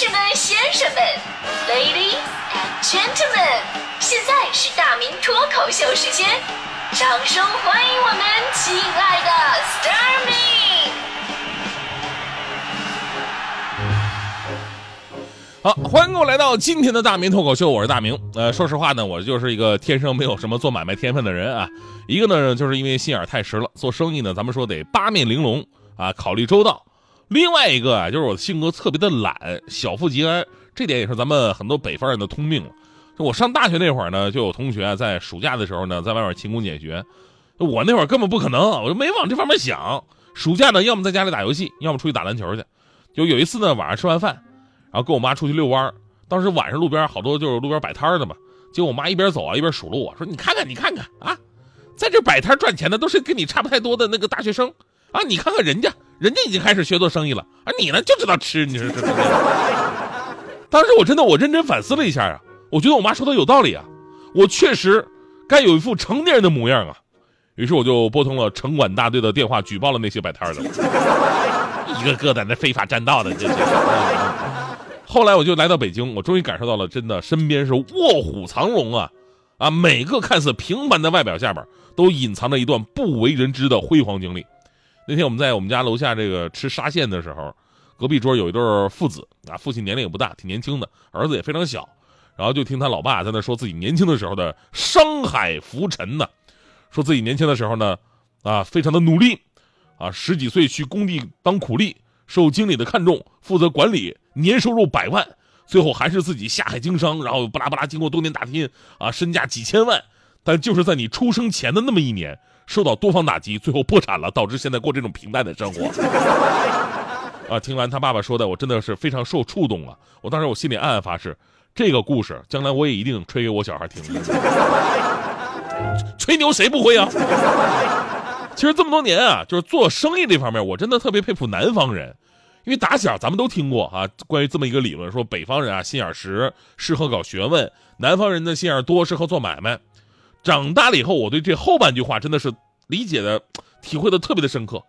士们、先生们，Ladies and Gentlemen，现在是大明脱口秀时间，掌声欢迎我们亲爱的 s t a r m y 好，欢迎各位来到今天的大明脱口秀，我是大明。呃，说实话呢，我就是一个天生没有什么做买卖天分的人啊。一个呢，就是因为心眼太实了，做生意呢，咱们说得八面玲珑啊，考虑周到。另外一个啊，就是我性格特别的懒，小富即安，这点也是咱们很多北方人的通病了。就我上大学那会儿呢，就有同学，在暑假的时候呢，在外面勤工俭学。我那会儿根本不可能，我就没往这方面想。暑假呢，要么在家里打游戏，要么出去打篮球去。就有一次呢，晚上吃完饭。然后跟我妈出去遛弯当时晚上路边好多就是路边摆摊的嘛，结果我妈一边走啊一边数落我说：“你看看你看看啊，在这摆摊赚钱的都是跟你差不太多的那个大学生啊，你看看人家，人家已经开始学做生意了，而你呢就知道吃，你说是不是？”当时我真的我认真反思了一下啊，我觉得我妈说的有道理啊，我确实该有一副成年人的模样啊，于是我就拨通了城管大队的电话，举报了那些摆摊的，一个个在那非法占道的，这是。后来我就来到北京，我终于感受到了真的身边是卧虎藏龙啊，啊，每个看似平凡的外表下边都隐藏着一段不为人知的辉煌经历。那天我们在我们家楼下这个吃沙县的时候，隔壁桌有一对父子啊，父亲年龄也不大，挺年轻的，儿子也非常小，然后就听他老爸在那说自己年轻的时候的商海浮沉呢，说自己年轻的时候呢，啊，非常的努力，啊，十几岁去工地当苦力。受经理的看重，负责管理，年收入百万，最后还是自己下海经商，然后巴拉巴拉，经过多年打拼，啊，身价几千万，但就是在你出生前的那么一年，受到多方打击，最后破产了，导致现在过这种平淡的生活。啊，听完他爸爸说的，我真的是非常受触动啊！我当时我心里暗暗发誓，这个故事将来我也一定吹给我小孩听。吹牛谁不会啊？其实这么多年啊，就是做生意这方面，我真的特别佩服南方人，因为打小咱们都听过啊，关于这么一个理论，说北方人啊心眼实，适合搞学问；南方人的心眼多，适合做买卖。长大了以后，我对这后半句话真的是理解的、体会的特别的深刻。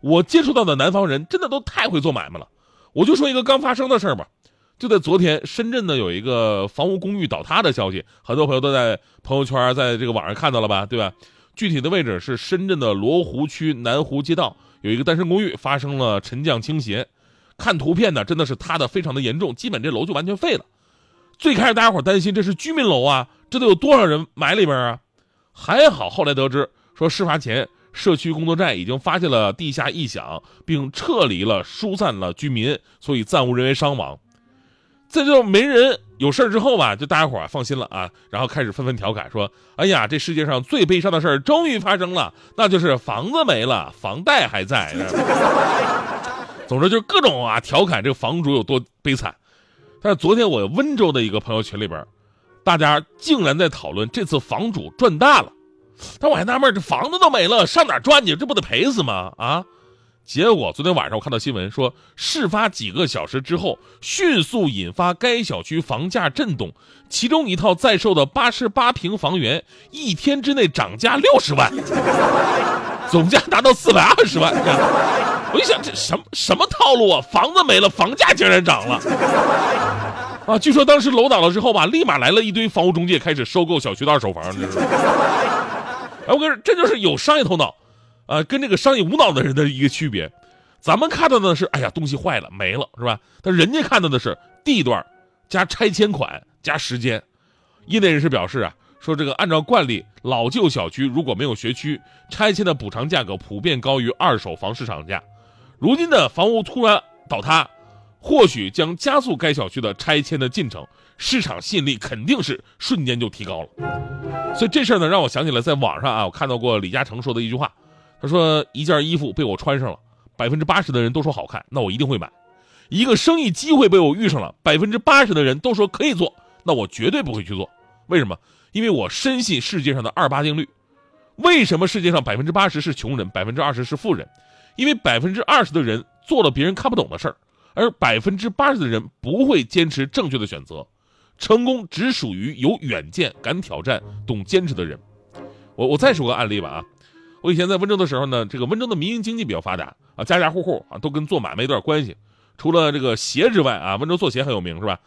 我接触到的南方人真的都太会做买卖了。我就说一个刚发生的事儿吧，就在昨天，深圳呢有一个房屋公寓倒塌的消息，很多朋友都在朋友圈，在这个网上看到了吧，对吧？具体的位置是深圳的罗湖区南湖街道，有一个单身公寓发生了沉降倾斜。看图片呢，真的是塌的非常的严重，基本这楼就完全废了。最开始大家伙担心这是居民楼啊，这得有多少人埋里边啊？还好后来得知说事发前社区工作站已经发现了地下异响，并撤离了疏散了居民，所以暂无人员伤亡。在这没人有事之后吧，就大家伙放心了啊，然后开始纷纷调侃说：“哎呀，这世界上最悲伤的事儿终于发生了，那就是房子没了，房贷还在。”总之就是各种啊调侃这个房主有多悲惨。但是昨天我温州的一个朋友群里边，大家竟然在讨论这次房主赚大了。但我还纳闷，这房子都没了，上哪赚去？这不得赔死吗？啊！结果昨天晚上我看到新闻说，事发几个小时之后，迅速引发该小区房价震动，其中一套在售的八十八平房源一天之内涨价六十万，总价达到四百二十万。我一想，这什么什么套路啊？房子没了，房价竟然涨了啊！据说当时楼倒了之后吧，立马来了一堆房屋中介开始收购小区的二手房。哎，我跟你说，这就是有商业头脑。啊，跟这个商业无脑的人的一个区别，咱们看到的是，哎呀，东西坏了没了，是吧？但人家看到的是地段，加拆迁款加时间。业内人士表示啊，说这个按照惯例，老旧小区如果没有学区，拆迁的补偿价格普遍高于二手房市场价。如今的房屋突然倒塌，或许将加速该小区的拆迁的进程，市场吸引力肯定是瞬间就提高了。所以这事儿呢，让我想起了在网上啊，我看到过李嘉诚说的一句话。他说：“一件衣服被我穿上了，百分之八十的人都说好看，那我一定会买；一个生意机会被我遇上了，百分之八十的人都说可以做，那我绝对不会去做。为什么？因为我深信世界上的二八定律。为什么世界上百分之八十是穷人，百分之二十是富人？因为百分之二十的人做了别人看不懂的事儿，而百分之八十的人不会坚持正确的选择。成功只属于有远见、敢挑战、懂坚持的人。我我再说个案例吧啊。”我以前在温州的时候呢，这个温州的民营经济比较发达啊，家家户户啊都跟做买卖有点关系。除了这个鞋之外啊，温州做鞋很有名，是吧？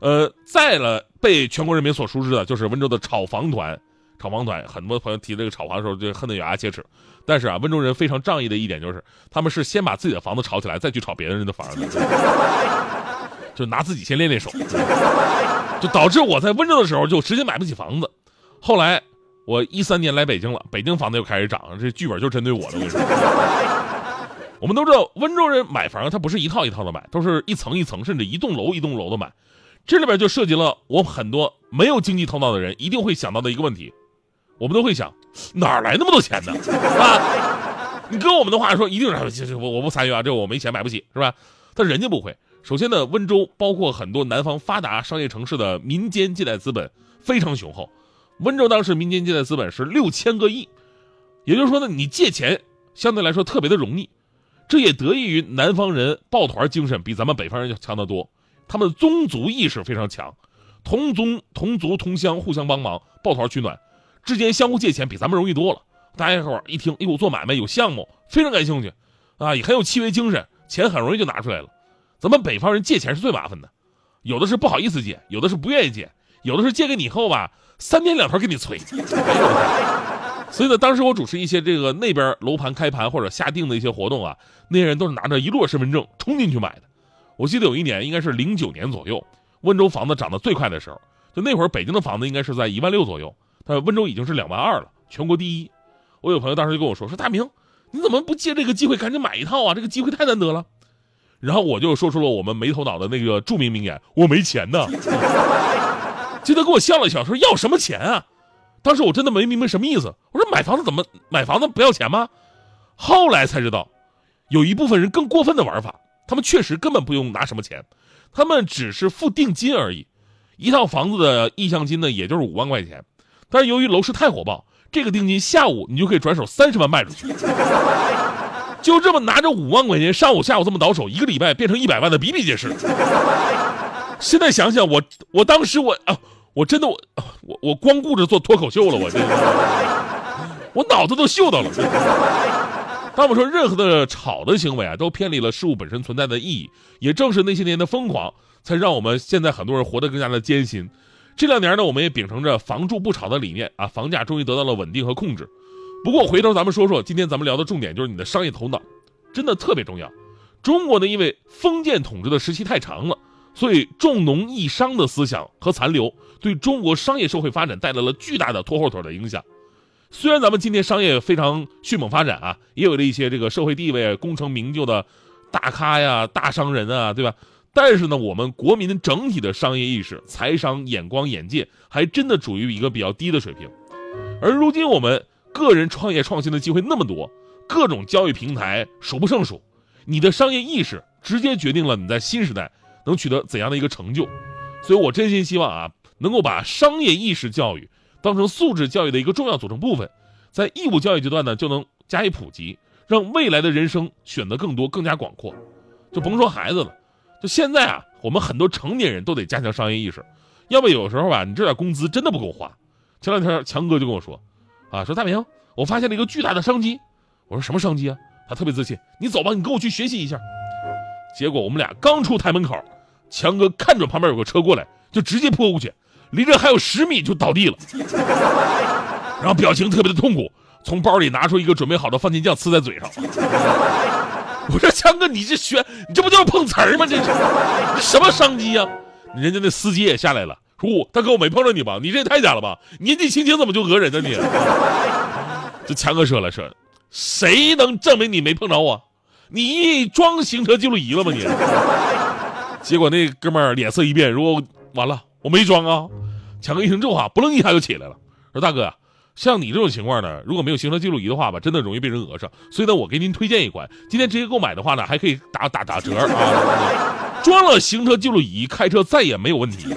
呃，再了被全国人民所熟知的就是温州的炒房团。炒房团，很多朋友提这个炒房的时候就恨得咬牙切齿。但是啊，温州人非常仗义的一点就是，他们是先把自己的房子炒起来，再去炒别人的房子，就拿自己先练练手，就导致我在温州的时候就直接买不起房子。后来我一三年来北京了，北京房子又开始涨，这剧本就针对我的。我跟你说，我们都知道温州人买房，他不是一套一套的买，都是一层一层，甚至一栋楼一栋楼的买。这里边就涉及了我很多没有经济头脑的人一定会想到的一个问题。我们都会想，哪来那么多钱呢？啊，你跟我们的话说，一定是我我不参与啊，这我没钱买不起，是吧？但人家不会。首先呢，温州包括很多南方发达商业城市的民间借贷资本非常雄厚。温州当时民间借贷资本是六千个亿，也就是说呢，你借钱相对来说特别的容易。这也得益于南方人抱团精神比咱们北方人要强得多，他们宗族意识非常强，同宗同族同乡互相帮忙，抱团取暖。之间相互借钱比咱们容易多了，大家伙一听，哎呦，做买卖有项目，非常感兴趣，啊，也很有契约精神，钱很容易就拿出来了。咱们北方人借钱是最麻烦的，有的是不好意思借，有的是不愿意借，有的是借给你以后吧，三天两头给你催。所以呢，当时我主持一些这个那边楼盘开盘或者下定的一些活动啊，那些人都是拿着一摞身份证冲进去买的。我记得有一年应该是零九年左右，温州房子涨得最快的时候，就那会儿北京的房子应该是在一万六左右。呃，温州已经是两万二了，全国第一。我有朋友当时就跟我说：“说大明，你怎么不借这个机会赶紧买一套啊？这个机会太难得了。”然后我就说出了我们没头脑的那个著名名言：“我没钱呢。”记得给我笑了笑，说：“要什么钱啊？”当时我真的没明白什么意思。我说：“买房子怎么买房子不要钱吗？”后来才知道，有一部分人更过分的玩法，他们确实根本不用拿什么钱，他们只是付定金而已。一套房子的意向金呢，也就是五万块钱。但是由于楼市太火爆，这个定金下午你就可以转手三十万卖出去，就这么拿着五万块钱，上午下午这么倒手，一个礼拜变成一百万的比比皆是。现在想想，我我当时我啊，我真的我我我光顾着做脱口秀了，我这我脑子都秀到了。当我说任何的炒的行为啊，都偏离了事物本身存在的意义，也正是那些年的疯狂，才让我们现在很多人活得更加的艰辛。这两年呢，我们也秉承着房住不炒的理念啊，房价终于得到了稳定和控制。不过回头咱们说说，今天咱们聊的重点就是你的商业头脑，真的特别重要。中国呢，因为封建统治的时期太长了，所以重农抑商的思想和残留，对中国商业社会发展带来了巨大的拖后腿的影响。虽然咱们今天商业非常迅猛发展啊，也有了一些这个社会地位、功成名就的大咖呀、大商人啊，对吧？但是呢，我们国民的整体的商业意识、财商眼光、眼界，还真的处于一个比较低的水平。而如今，我们个人创业创新的机会那么多，各种交易平台数不胜数，你的商业意识直接决定了你在新时代能取得怎样的一个成就。所以我真心希望啊，能够把商业意识教育当成素质教育的一个重要组成部分，在义务教育阶段呢就能加以普及，让未来的人生选择更多、更加广阔。就甭说孩子了。就现在啊，我们很多成年人都得加强商业意识，要不有时候吧，你这点工资真的不够花。前两天强哥就跟我说，啊，说大明，我发现了一个巨大的商机。我说什么商机啊？他特别自信，你走吧，你跟我去学习一下。结果我们俩刚出台门口，强哥看准旁边有个车过来，就直接扑过去，离这还有十米就倒地了，然后表情特别的痛苦，从包里拿出一个准备好的番茄酱呲在嘴上。我说强哥，你这学，你这不就是碰瓷儿吗？这是什么商机呀？人家那司机也下来了，说我大哥，我没碰着你吧？你这也太假了吧？年纪轻轻怎么就讹人呢？你？这强哥说了说，谁能证明你没碰着我？你装行车记录仪了吗？你？结果那哥们儿脸色一变，说完了，我没装啊。强哥一听这话，不楞一下就起来了，说大哥。像你这种情况呢，如果没有行车记录仪的话吧，真的容易被人讹上。所以呢，我给您推荐一款，今天直接购买的话呢，还可以打打打折啊！装了行车记录仪，开车再也没有问题。